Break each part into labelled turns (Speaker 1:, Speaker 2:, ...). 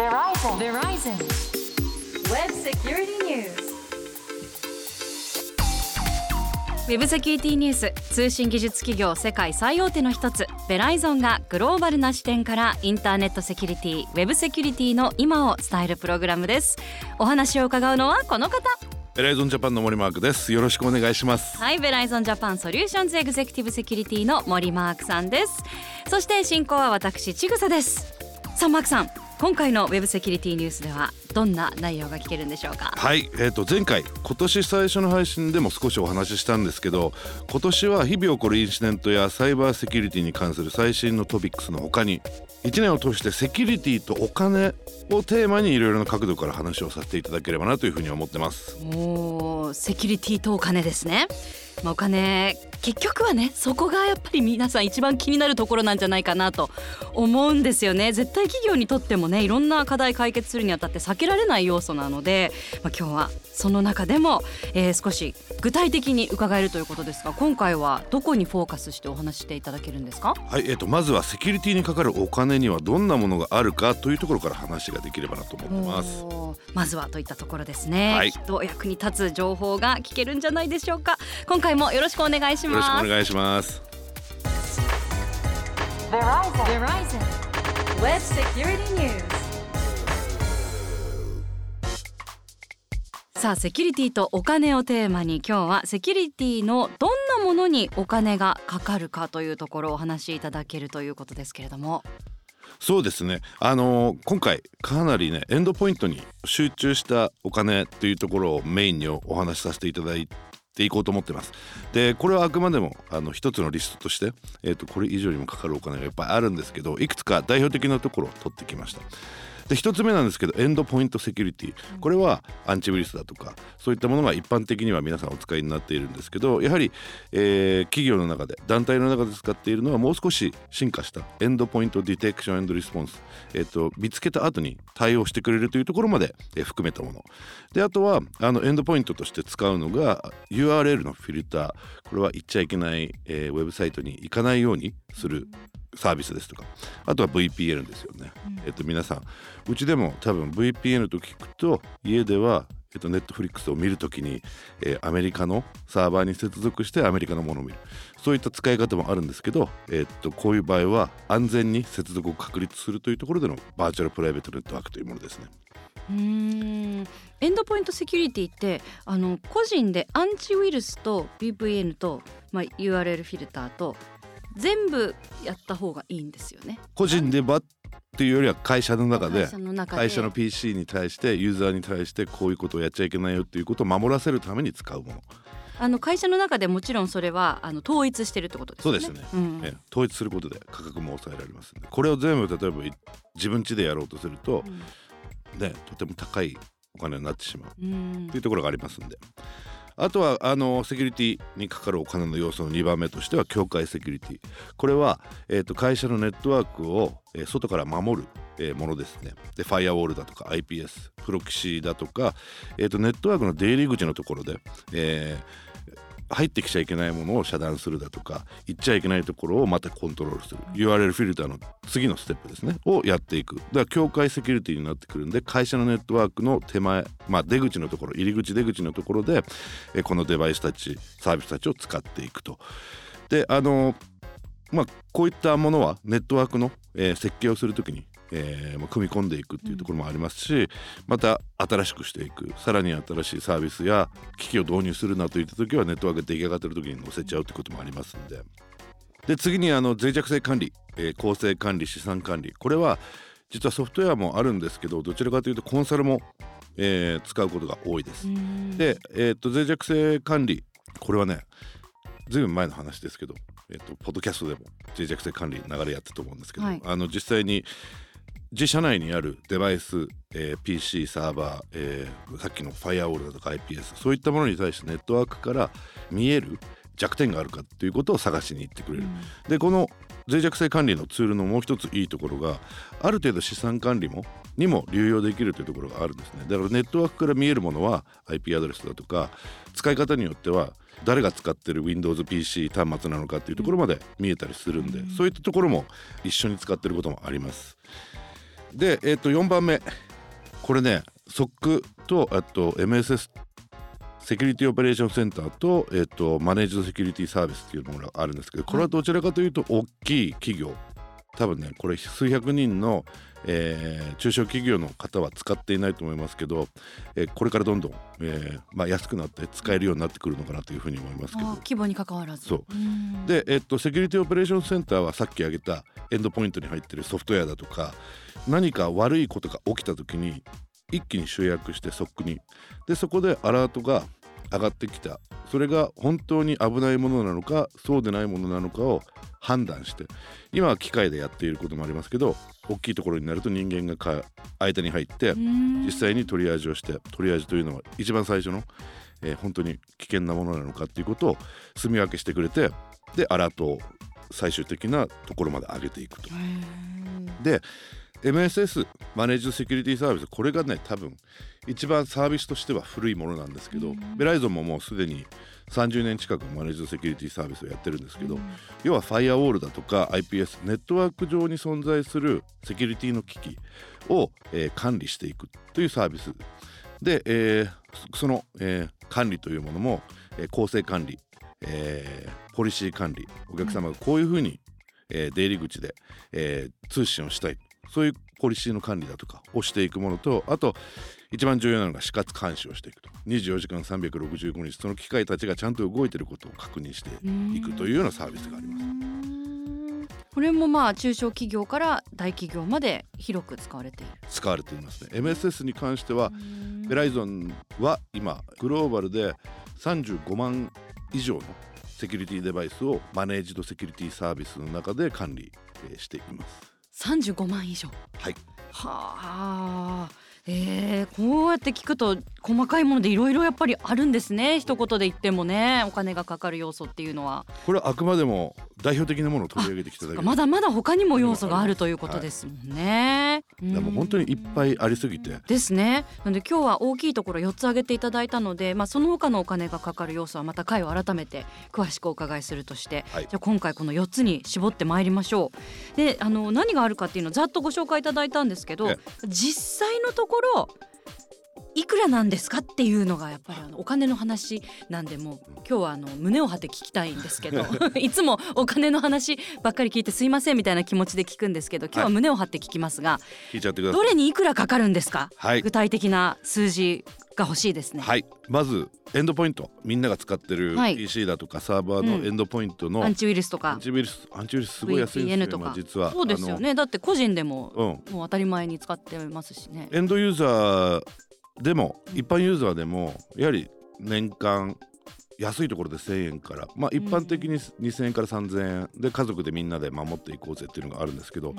Speaker 1: ウェブセキュリティニュース通信技術企業世界最大手の一つ Verizon がグローバルな視点からインターネットセキュリティウェブセキュリティの今を伝えるプログラムです。お話を伺うのはこの方。
Speaker 2: Verizon Japan の森マークです。よろしくお願いします。
Speaker 1: はい Verizon Japan Solutions Executive Security の森マークさんです。そして進行は私ちぐさです。さあマークさん今回のウェブセキュリティニュースではどんな内容が聞けるんでしょうか？
Speaker 2: はい、えー、と前回今年最初の配信でも少しお話ししたんですけど今年は日々起こるインシデントやサイバーセキュリティに関する最新のトピックスの他に1年を通してセキュリティとお金をテーマにいろいろな角度から話をさせていただければなというふうに思ってます。
Speaker 1: おーセキュリティとお金ですねまあお金結局はねそこがやっぱり皆さん一番気になるところなんじゃないかなと思うんですよね。絶対企業にとってもねいろんな課題解決するにあたって避けられない要素なので、まあ、今日はその中でも、えー少し具体的に伺えるということですが今回はどこにフォーカスしてお話ししていただけるんですか？
Speaker 2: はい、えー、とまずはセキュリティにかかるお金にはどんなものがあるかというところから話ができればなと思ってます。
Speaker 1: まずはといったところですね、
Speaker 2: はい。
Speaker 1: きっと役に立つ情報が聞けるんじゃないでしょうか。今回もよろしくお願いし
Speaker 2: よろ
Speaker 1: ます
Speaker 2: しくお願いします。
Speaker 3: Verizon. Verizon. Web Security News.
Speaker 1: さあセキュリティとお金をテーマに今日はセキュリティのどんなものにお金がかかるかというところをお話しいただけるということですけれども。
Speaker 2: そうですね。あのー今回かなりねエンドポイントに集中したお金っていうところをメインにお話しさせていただいていこうと思ってます。でこれはあくまでもあの一つのリストとして、えー、とこれ以上にもかかるお金がいっぱいあるんですけどいくつか代表的なところを取ってきました。で一つ目なんですけどエンドポイントセキュリティ。これはアンチウイルスだとかそういったものが一般的には皆さんお使いになっているんですけどやはり、えー企業の中で団体の中で使っているのはもう少し進化したエンドポイントディテクションエンドリスポンス、えー、と見つけた後に対応してくれるというところまで、えー含めたもの。であとはあのエンドポイントとして使うのが URL のフィルター。これは言っちゃいけない、えーウェブサイトに行かないようにするサービスですとかあとは VPN ですよね、えっと皆さんうちでも多分 VPN と聞くと家ではえっと、ネットフリックスを見るときに、えーアメリカのサーバーに接続してアメリカのものを見る。そういった使い方もあるんですけど、えっとこういう場合は安全に接続を確立するというところでのバーチャルプライベートネットワークというものですね。
Speaker 1: うーん。エンドポイントセキュリティってあの個人でアンチウイルスと VPN と、まあ、URL フィルターと全部やった方がいいんですよね。
Speaker 2: 個人でばっていうよりは会社の中で
Speaker 1: 会社の中で。
Speaker 2: 会社の PC に対してユーザーに対してこういうことをやっちゃいけないよっていうことを守らせるために使うもの。
Speaker 1: あの会社の中でもちろんそれはあの統一してるってことですよね。
Speaker 2: そうですね。
Speaker 1: うん
Speaker 2: え統一することで価格も抑えられますこれを全部例えばい自分家でやろうとすると、ね、とても高いお金になってしまう
Speaker 1: うん
Speaker 2: というところがありますんであとはあのセキュリティにかかるお金の要素の2番目としては境界セキュリティ。これは、えー、と会社のネットワークを、えー外から守る、えーものですね。でファイアウォールだとか IPS プロキシーだとか、えー、とネットワークの出入り口のところで、えー入ってきちゃいけないものを遮断するだとか行っちゃいけないところをまたコントロールする。URL フィルターの次のステップですね。をやっていく。だから境界セキュリティになってくるんで会社のネットワークの手前、まあ、出口のところ入り口出口のところでえこのデバイスたちサービスたちを使っていくと。であのまあこういったものはネットワークの、えー設計をするときに、えーまあ組み込んでいくっていうところもありますし、また新しくしていく。さらに新しいサービスや機器を導入するなといった時はネットワークが出来上がってる時に載せちゃうってこともありますんで。で次にあの脆弱性管理、えー構成管理資産管理。これは実はソフトウェアもあるんですけどどちらかというとコンサルも、えー使うことが多いです。
Speaker 1: うん。
Speaker 2: で、えー、と脆弱性管理これはねずいぶん前の話ですけど、えー、とポッドキャストでも脆弱性管理流れやったと思うんですけど、
Speaker 1: はい。
Speaker 2: あの実際に自社内にあるデバイス、えー PC サーバー、えーさっきのファイアウォールだとか IPS そういったものに対してネットワークから見える弱点があるかっていうことを探しに行ってくれる。でこの脆弱性管理のツールのもう一ついいところがある程度資産管理もにも流用できるというところがあるんですね。だからネットワークから見えるものは IP アドレスだとか使い方によっては誰が使ってる WindowsPC 端末なのかっていうところまで見えたりするんで、そういったところも一緒に使ってることもありますで、えっと4番目。これね SOC とあと MSS セキュリティオペレーションセンターと,、えっとマネージドセキュリティサービスっていうものがあるんですけどこれはどちらかというと大きい企業。多分ねこれ数百人の、えー中小企業の方は使っていないと思いますけど、えーこれからどんどん、えーまあ、安くなって使えるようになってくるのかなというふうに思いますけど。
Speaker 1: あ規模に関わらず。
Speaker 2: で、えっと、セキュリティオペレーションセンターはさっき挙げたエンドポイントに入ってるソフトウェアだとか何か悪いことが起きた時に一気に集約してソックに。でそこでアラートが上がってきた。それが本当に危ないものなのかそうでないものなのかを判断して今は機械でやっていることもありますけど大きいところになると人間がか間に入って
Speaker 1: うん。
Speaker 2: 実際にトリアージをしてトリアージというのは一番最初の、えー本当に危険なものなのかっていうことを住み分けしてくれてでアラートを最終的なところまで上げていくと。で MSS マネージドセキュリティサービスこれがね多分一番サービスとしては古いものなんですけどベライゾンももうすでに30年近くマネージドセキュリティサービスをやってるんですけど要はファイアウォールだとか IPS ネットワーク上に存在するセキュリティの機器を、えー管理していくというサービス。で、えーその、えー管理というものも、えー構成管理、えーポリシー管理お客様がこういうふうに、えー出入り口で、えー通信をしたいそういうポリシーの管理だとかをしていくものとあと一番重要なのが死活監視をしていくと。24時間365日その機械たちがちゃんと動いていることを確認していくというようなサービスがあります。
Speaker 1: これもまあ中小企業から大企業まで広く使われている。
Speaker 2: 使われていますね。MSS に関してはベライゾンは今グローバルで35万以上のセキュリティデバイスをマネージドセキュリティサービスの中で管理えーしています
Speaker 1: 35万以上。
Speaker 2: はい。
Speaker 1: はあ。えー、こうやって聞くと細かいものでいろいろやっぱりあるんですね。一言で言ってもね。お金がかかる要素っていうのは。
Speaker 2: これはあくまでも代表的なものを取り上げてきただけ
Speaker 1: まだまだ他にも要素があるということですもんね。
Speaker 2: でも本当にいっぱいありすぎて
Speaker 1: ですね。なので今日は大きいところ4つ挙げていただいたので、まあその他のお金がかかる要素はまた回を改めて詳しくお伺いするとして、
Speaker 2: はい
Speaker 1: じゃあ今回この4つに絞ってまいりましょう。で、あの何があるかっていうのをざっとご紹介いただいたんですけど
Speaker 2: え、
Speaker 1: 実際のところいくらなんですかっていうのがやっぱりあのお金の話なんでもう今日はあの胸を張って聞きたいんですけど いつもお金の話ばっかり聞いてすいませんみたいな気持ちで聞くんですけど今日は胸を張って聞きますが、
Speaker 2: 聞いちゃってください。
Speaker 1: どれにいくらかかるんですか、
Speaker 2: はい。
Speaker 1: 具体的な数字が欲しいですね。
Speaker 2: はい。まずエンドポイント。みんなが使ってる
Speaker 1: はい。
Speaker 2: PC だとかサーバーのエンドポイントの
Speaker 1: アンチウイルスとか。
Speaker 2: アンチウイルスアンチウイルスすごい安いんですよ
Speaker 1: とか。
Speaker 2: 今実は。
Speaker 1: そうですよね。だって個人でも
Speaker 2: あの
Speaker 1: もう当たり前に使ってますしね。
Speaker 2: うん。エンドユーザーでも一般ユーザーでもやはり年間安いところで1,000円からまあ一般的に2,000円から3,000円で家族でみんなで守っていこうぜっていうのがあるんですけど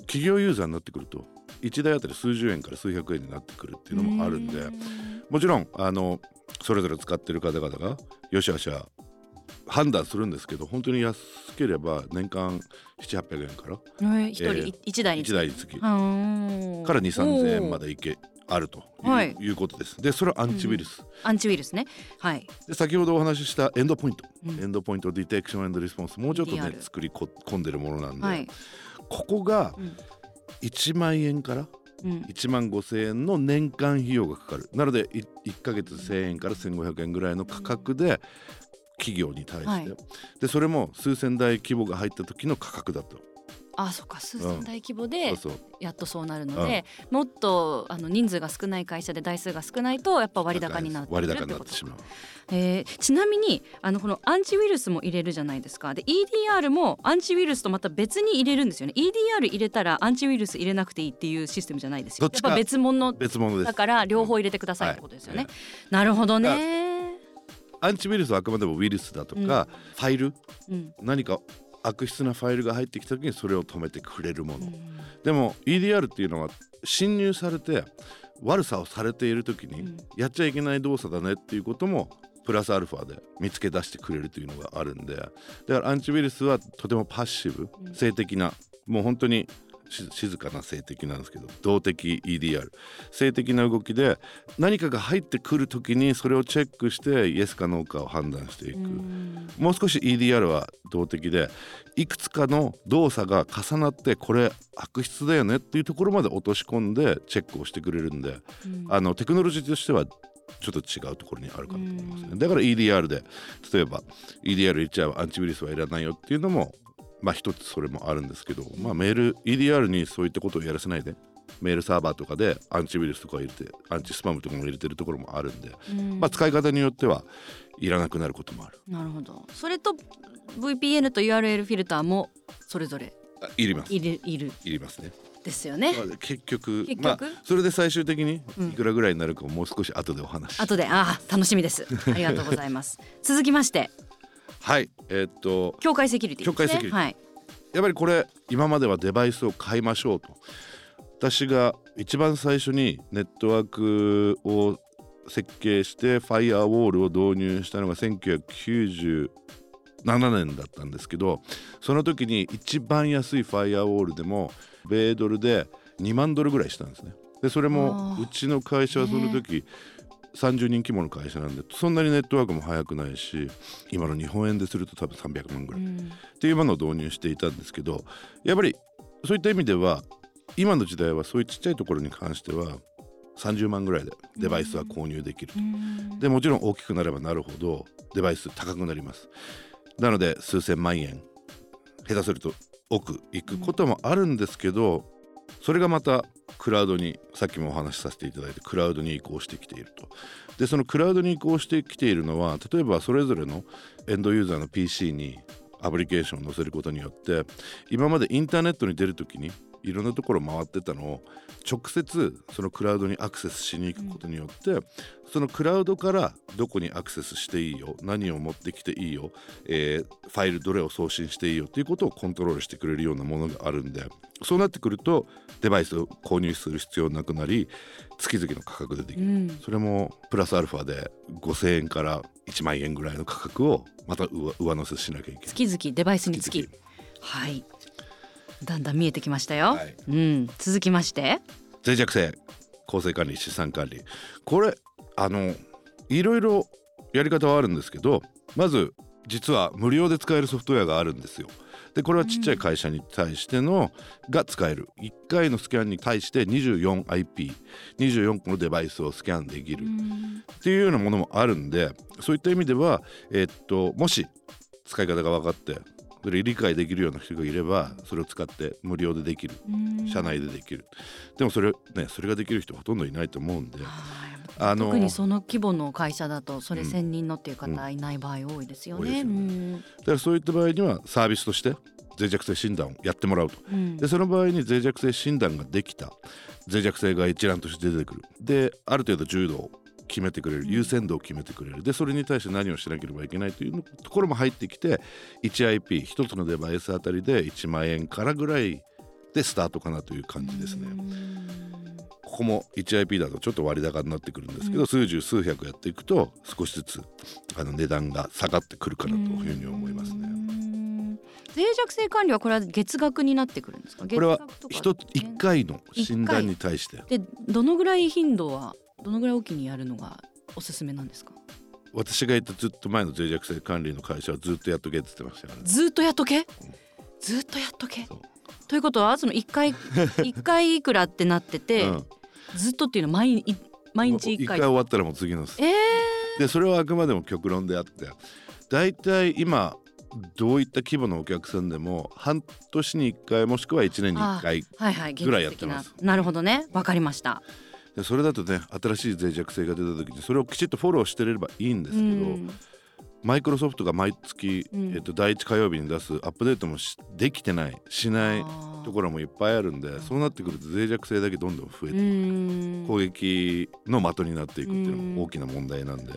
Speaker 2: 企業ユーザーになってくると1台あたり数十円から数百円になってくるっていうのもあるんでもちろんあのそれぞれ使ってる方々がよしあしゃ判断するんですけど本当に安ければ年間700800円から
Speaker 1: えー一人
Speaker 2: えー
Speaker 1: 一台に
Speaker 2: 1台につき。から2 3 0 0 0円までいけあるという,、
Speaker 1: はい。
Speaker 2: い、うことです。でそれはアンチウイルス、
Speaker 1: アンチウイルスね。はい。
Speaker 2: で先ほどお話ししたエンドポイント、
Speaker 1: うん。
Speaker 2: エンドポイントディテクションエンドリスポンスもうちょっとね作りこ込んでるものなんで、
Speaker 1: はい。
Speaker 2: ここが
Speaker 1: うん。
Speaker 2: 1万円から
Speaker 1: うん。
Speaker 2: 1万5,000円の年間費用がかかる。なのでい1ヶ月1,000円から1,500円ぐらいの価格で企業に対して、
Speaker 1: はい。
Speaker 2: でそれも数千台規模が入った時の価格だと
Speaker 1: あそっか数千台規模でやっとそうなるので、もっとあの人数が少ない会社で台数が少ないとやっぱ割高になって
Speaker 2: 割
Speaker 1: ってこと。
Speaker 2: 高になってしまう。
Speaker 1: えーちなみにあのこのアンチウイルスも入れるじゃないですか。で EDR もアンチウイルスとまた別に入れるんですよね。EDR 入れたらアンチウイルス入れなくていいっていうシステムじゃないですよ。やっぱ別物
Speaker 2: 別物です。
Speaker 1: だから両方入れてくださいってことですよね、
Speaker 2: はい。
Speaker 1: なるほど
Speaker 2: だ
Speaker 1: ね
Speaker 2: アンチウイルスはあくまでもウイルスだとか、ファイル？
Speaker 1: うん。
Speaker 2: 何か悪質なファイルが入ってきた時にそれを止めてくれるもの、
Speaker 1: うん。
Speaker 2: でも EDR っていうのは侵入されて悪さをされている時に
Speaker 1: うん。
Speaker 2: やっちゃいけない動作だねっていうこともプラスアルファで見つけ出してくれるというのがあるんで。だからアンチウイルスはとてもパッシブ
Speaker 1: うん。
Speaker 2: 性的なもう本当にし静かな静的なんですけど動的 EDR 静的な動きで何かが入ってくる時にそれをチェックしてイエスかノーかを判断していく。もう少し EDR は動的でいくつかの動作が重なってこれ悪質だよねっていうところまで落とし込んでチェックをしてくれるんで、あのテクノロジーとしてはちょっと違うところにあるかなと思いますね。だから EDR で例えば EDR 言っちゃうアンチウイルスはいらないよっていうのもまあ一つそれもあるんですけど、まあ、メール EDR にそういったことをやらせないでメールサーバーとかでアンチウイルスとか入れてアンチスパムとかも入れてるところもあるんで、まあ、使い方によってはいらなくなることもある。
Speaker 1: なるほど。それと VPN と URL フィルターもそれぞれ
Speaker 2: あいります。
Speaker 1: いるいる。
Speaker 2: いりますね。
Speaker 1: ですよね。
Speaker 2: まあ結局
Speaker 1: 結局？
Speaker 2: まあ、それで最終的にいくらぐらいになるかもう少し後でお話し、
Speaker 1: 後で。あー楽しみです。ありがとうございます。続きまして
Speaker 2: はいえーっと
Speaker 1: 境界セキュリティですね。
Speaker 2: 境界セキュリティ。
Speaker 1: はい。
Speaker 2: やっぱりこれ今まではデバイスを買いましょうと。私が一番最初にネットワークを設計してファイアウォールを導入したのが1997年だったんですけどその時に一番安いファイアウォールでも米ドルで2万ドルぐらいしたんですね。でそれもうちの会社はその時、30人規模の会社なんでそんなにネットワークも速くないし今の日本円ですると多分300万ぐらい、っていうものを導入していたんですけどやっぱりそういった意味では今の時代はそういうちっちゃいところに関しては30万ぐらいでデバイスは購入できると、でもちろん大きくなればなるほどデバイス高くなります。なので数千万円下手すると奥行くこともあるんですけどそれがまたクラウドにさっきもお話しさせていただいてクラウドに移行してきていると。でそのクラウドに移行してきているのは例えばそれぞれのエンドユーザーの PC にアプリケーションを載せることによって今までインターネットに出るときにいろんなところ回ってたのを直接そのクラウドにアクセスしに行くことによって、そのクラウドからどこにアクセスしていいよ何を持ってきていいよ、えーファイルどれを送信していいよっていうことをコントロールしてくれるようなものがあるんでそうなってくるとデバイスを購入する必要なくなり月々の価格でできる、
Speaker 1: うん。
Speaker 2: それもプラスアルファで5000円から1万円ぐらいの価格をまた上上乗せしなきゃいけない。
Speaker 1: 月々デバイスにつき
Speaker 2: 月
Speaker 1: はいだんだん見えてきましたよ、
Speaker 2: はい。
Speaker 1: うん。続きまして。
Speaker 2: 脆弱性構成管理資産管理。これあのいろいろやり方はあるんですけどまず実は無料で使えるソフトウェアがあるんですよ。でこれはちっちゃい会社に対しての、が使える。1回のスキャンに対して 24IP24 個のデバイスをスキャンできる。っていうようなものもあるんでそういった意味では、えっともし使い方が分かってそれ理解できるような人がいればそれを使って無料でできる。社内でできる。でもそれねそれができる人ほとんどいないと思うんで。あの
Speaker 1: 特にその規模の会社だとそれ
Speaker 2: うん。
Speaker 1: 専任のっていう方いない場合多いですよね。
Speaker 2: だからそういった場合にはサービスとして脆弱性診断をやってもらうと。
Speaker 1: うん。
Speaker 2: でその場合に脆弱性診断ができた。脆弱性が一覧として出てくる。である程度重度を決めてくれる優先度を決めてくれるでそれに対して何をしなければいけないというところも入ってきて 1IP1 つのデバイスあたりで1万円からぐらいでスタートかなという感じですね。ここも 1IP だとちょっと割高になってくるんですけど、数十数百やっていくと少しずつあの値段が下がってくるかなというふうに思いますね。
Speaker 1: ね。脆弱性管理はこれは月額になってくるんですか。
Speaker 2: これは一つ一回の診断に対して
Speaker 1: でどのぐらい頻度はどのぐらいおきにやるのがおすすめなんですか？
Speaker 2: 私がいたずっと前の脆弱性管理の会社はずっとやっとけって言ってましたからね。
Speaker 1: ずーっとやっとけ？ずーっとやっとけ？ということはその一回 一回いくらってなってて、
Speaker 2: うん
Speaker 1: ずっとっていうのは毎日毎日一回？
Speaker 2: 一回終わったらもう次の
Speaker 1: ええ
Speaker 2: でそれはあくまでも極論であって大体今どういった規模のお客さんでも半年に1回もしくは1年に1回ぐらいやってます
Speaker 1: なるほどねわかりました。
Speaker 2: でそれだとね新しい脆弱性が出た時にそれをきちっとフォローしてればいいんですけど、
Speaker 1: うん。
Speaker 2: マイクロソフトが毎月、
Speaker 1: うん。
Speaker 2: えっと、第1火曜日に出すアップデートもしできてないしないところもいっぱいあるんでそうなってくると脆弱性だけどんどん増えていく。
Speaker 1: うん。
Speaker 2: 攻撃の的になっていくっていうのも大きな問題なんで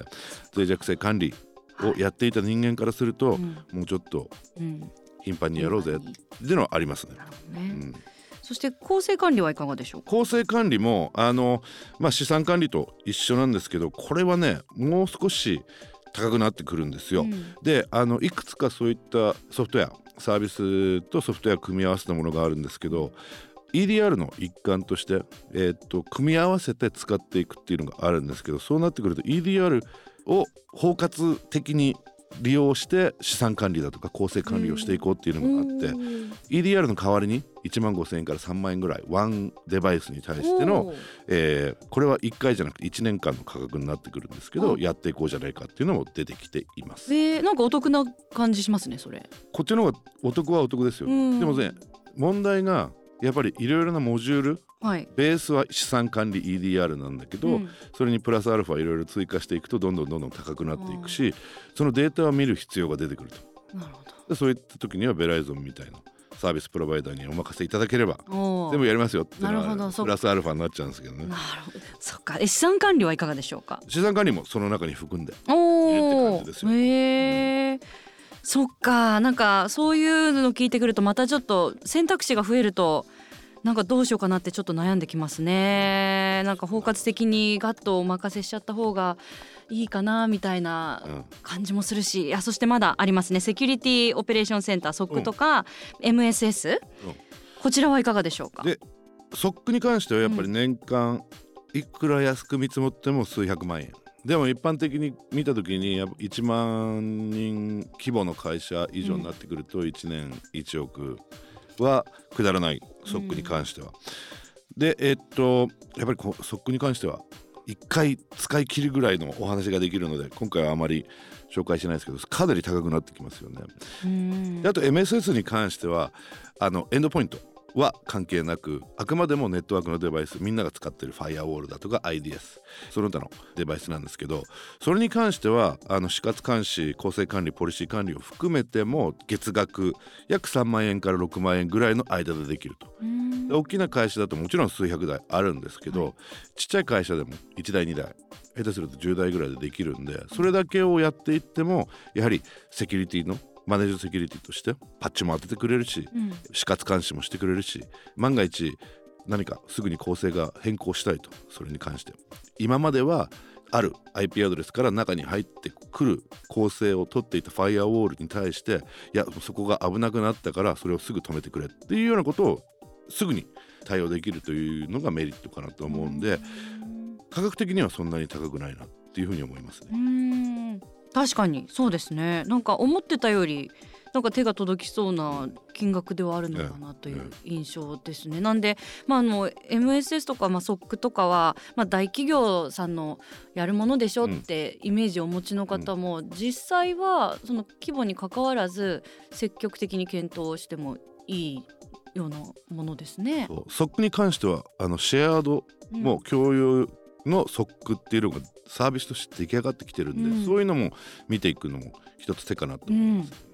Speaker 2: 脆弱性管理をやっていた人間からすると、
Speaker 1: うん。
Speaker 2: もうちょっと
Speaker 1: うん。
Speaker 2: 頻繁にやろうぜっていうのはありますね。うん、
Speaker 1: そして構成管理はいかがでしょうか？
Speaker 2: 構成管理もあの、まあ、資産管理と一緒なんですけどこれはねもう少し高くなってくるんですよ。
Speaker 1: うん
Speaker 2: であのいくつかそういったソフトウェアサービスとソフトウェア組み合わせたものがあるんですけど EDR の一環として、えー、と組み合わせて使っていくっていうのがあるんですけどそうなってくると EDR を包括的に利用して資産管理だとか構成管理をしていこうっていうのがあって、EDR の代わりに1万5,000円から3万円ぐらいワンデバイスに対しての、えーこれは1回じゃなくて1年間の価格になってくるんですけど、
Speaker 1: うん
Speaker 2: やっていこうじゃないかっていうのも出てきています。
Speaker 1: えー、なんかお得な感じしますねそれ。
Speaker 2: こっちの方がお得はお得ですよ。
Speaker 1: うん
Speaker 2: でもね問題がやっぱりいろいろなモジュール
Speaker 1: はい。
Speaker 2: ベースは資産管理 EDR なんだけど、
Speaker 1: うん
Speaker 2: それにプラスアルファいろいろ追加していくとどんどんどんどん高くなっていくしそのデータを見る必要が出てくると
Speaker 1: なるほ
Speaker 2: でそういった時にはベライゾンみたいなサービスプロバイダーにお任せいただければ全部やりますよって
Speaker 1: なるほど
Speaker 2: プラスアルファになっちゃうんですけどね
Speaker 1: なるほど。そっか。え資産管理はいかがでしょうか？
Speaker 2: 資産管理もその中に含んで
Speaker 1: お
Speaker 2: 入れて
Speaker 1: へえ。そっかなんかそういうの聞いてくるとまたちょっと選択肢が増えるとなんかどうしようかなってちょっと悩んできますね。なんか包括的にガッとお任せしちゃった方がいいかなみたいな
Speaker 2: うん。
Speaker 1: 感じもするし。いやそしてまだありますね。セキュリティオペレーションセンター SOC とか、MSS、
Speaker 2: うん。
Speaker 1: こちらはいかがでしょうか？
Speaker 2: でソックに関してはやっぱり年間いくら安く見積もっても数百万円。でも一般的に見た時にやっぱ1万人規模の会社以上になってくると1年1億はくだらないソックに関しては。でえっとやっぱりこうソックに関しては1回使い切るぐらいのお話ができるので今回はあまり紹介しないですけどかなり高くなってきますよね。
Speaker 1: うん
Speaker 2: であと MSS に関してはあのエンドポイントは関係なくあくまでもネットワークのデバイスみんなが使ってるファイアウォールだとか IDS その他のデバイスなんですけどそれに関してはあの死活監視構成管理ポリシー管理を含めても月額約3万円から6万円ぐらいの間でできると。大きな会社だともちろん数百台あるんですけど、
Speaker 1: はい。
Speaker 2: ちっちゃい会社でも1台2台下手すると10台ぐらいでできるんでそれだけをやっていってもやはりセキュリティのマネージドセキュリティとしてパッチも当ててくれるし
Speaker 1: うん。
Speaker 2: 死活監視もしてくれるし万が一何かすぐに構成が変更したいとそれに関して。今まではある IP アドレスから中に入ってくる構成を取っていたファイアウォールに対していやそこが危なくなったからそれをすぐ止めてくれっていうようなことをすぐに対応できるというのがメリットかなと思うんで価格的にはそんなに高くないなっていうふうに思いますね。
Speaker 1: 確かにそうですね。なんか思ってたよりなんか手が届きそうな金額ではあるのかなという印象ですね。なんで、まあ、あの MSS とか、まあ、SOC とかは、まあ、大企業さんのやるものでしょってイメージをお持ちの方も、実際はその規模に関わらず積極的に検討してもいいようなものですね。
Speaker 2: そう。ソックに関してはあのシェアード
Speaker 1: うん。
Speaker 2: もう共有のソックっていうのがサービスとして出来上がってきてるんで、
Speaker 1: うん。
Speaker 2: そういうのも見ていくのも一つ手かなと思います。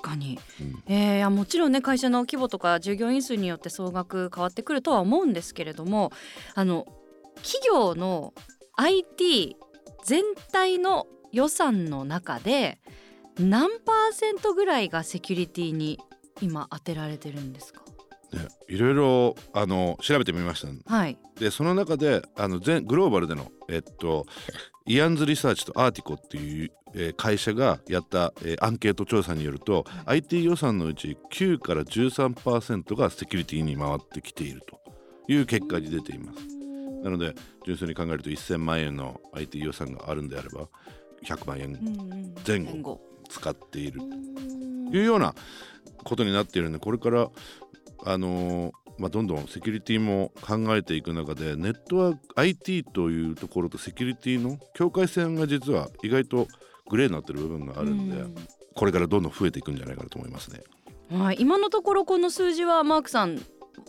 Speaker 1: 確かに、
Speaker 2: うん。
Speaker 1: えーもちろんね会社の規模とか従業員数によって総額変わってくるとは思うんですけれどもあの企業の IT 全体の予算の中で何パーセントぐらいがセキュリティに今当てられてるんですか？
Speaker 2: ね、いろいろあの調べてみました
Speaker 1: はい、
Speaker 2: でその中であの全グローバルでの、えっと、イアンズリサーチとアーティコっていう、えー会社がやった、えーアンケート調査によると、IT 予算のうち9から13%がセキュリティに回ってきているという結果に出ています。なので純粋に考えると1000万円の IT 予算があるんであれば100万円前後使っているというようなことになっているのでこれからあのーまあ、どんどんセキュリティも考えていく中でネットワーク IT というところとセキュリティの境界線が実は意外とグレーになってる部分があるんで、これからどんどん増えていくんじゃないかなと思いますね。
Speaker 1: はい、今のところこの数字はマークさん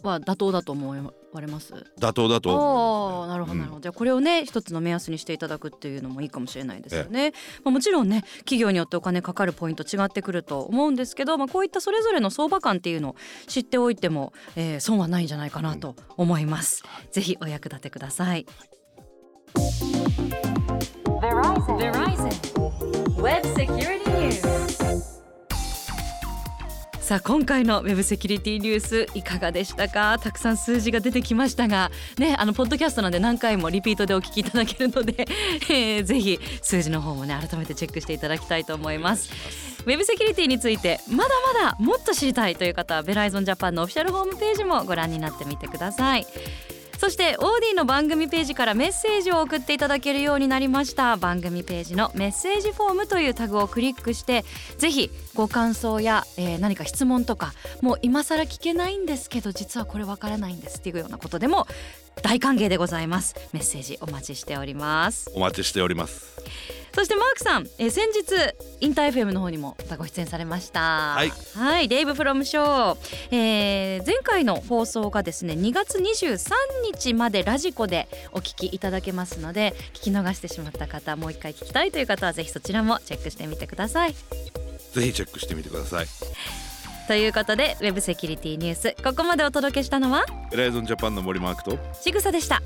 Speaker 1: は妥当だと思われます？
Speaker 2: 妥当だと
Speaker 1: なるほどなるほど、
Speaker 2: うん
Speaker 1: じゃあこれをね一つの目安にしていただくっていうのもいいかもしれないですよね、まあ、もちろんね企業によってお金かかるポイント違ってくると思うんですけど、まあ、こういったそれぞれの相場感っていうのを知っておいても、えー損はないんじゃないかなと思います、ぜひお役立てください。
Speaker 3: Verizon. Verizon. Web security news.
Speaker 1: さあ今回のウェブセキュリティニュースいかがでしたか？たくさん数字が出てきましたがねあのポッドキャストなんで何回もリピートでお聞きいただけるので、えー、ぜひ数字の方もね改めてチェックしていただきたいと思います。ウェブセキュリティについてまだまだもっと知りたいという方はベライゾンジャパンのオフィシャルホームページもご覧になってみてくださいそしてオーディの番組ページからメッセージを送っていただけるようになりました。番組ページのメッセージフォームというタグをクリックしてぜひご感想や、えー、何か質問とかもう今更聞けないんですけど実はこれわからないんですっていうようなことでも大歓迎でございます。メッセージお待ちしております。
Speaker 2: お待ちしております。
Speaker 1: そしてマークさん、えー、先日インター FM の方にもご出演されました。
Speaker 2: はい、
Speaker 1: はい、デイブフロムショー、えー、前回の放送がですね2月23日までラジコでお聞きいただけますので聞き逃してしまった方もう一回聞きたいという方はぜひそちらもチェックしてみてください。
Speaker 2: ぜひチェックしてみてください。
Speaker 1: ということでウェブセキュリティニュースここまでお届けしたのは
Speaker 2: エライゾンジャパンの森マークと
Speaker 1: ちぐさでした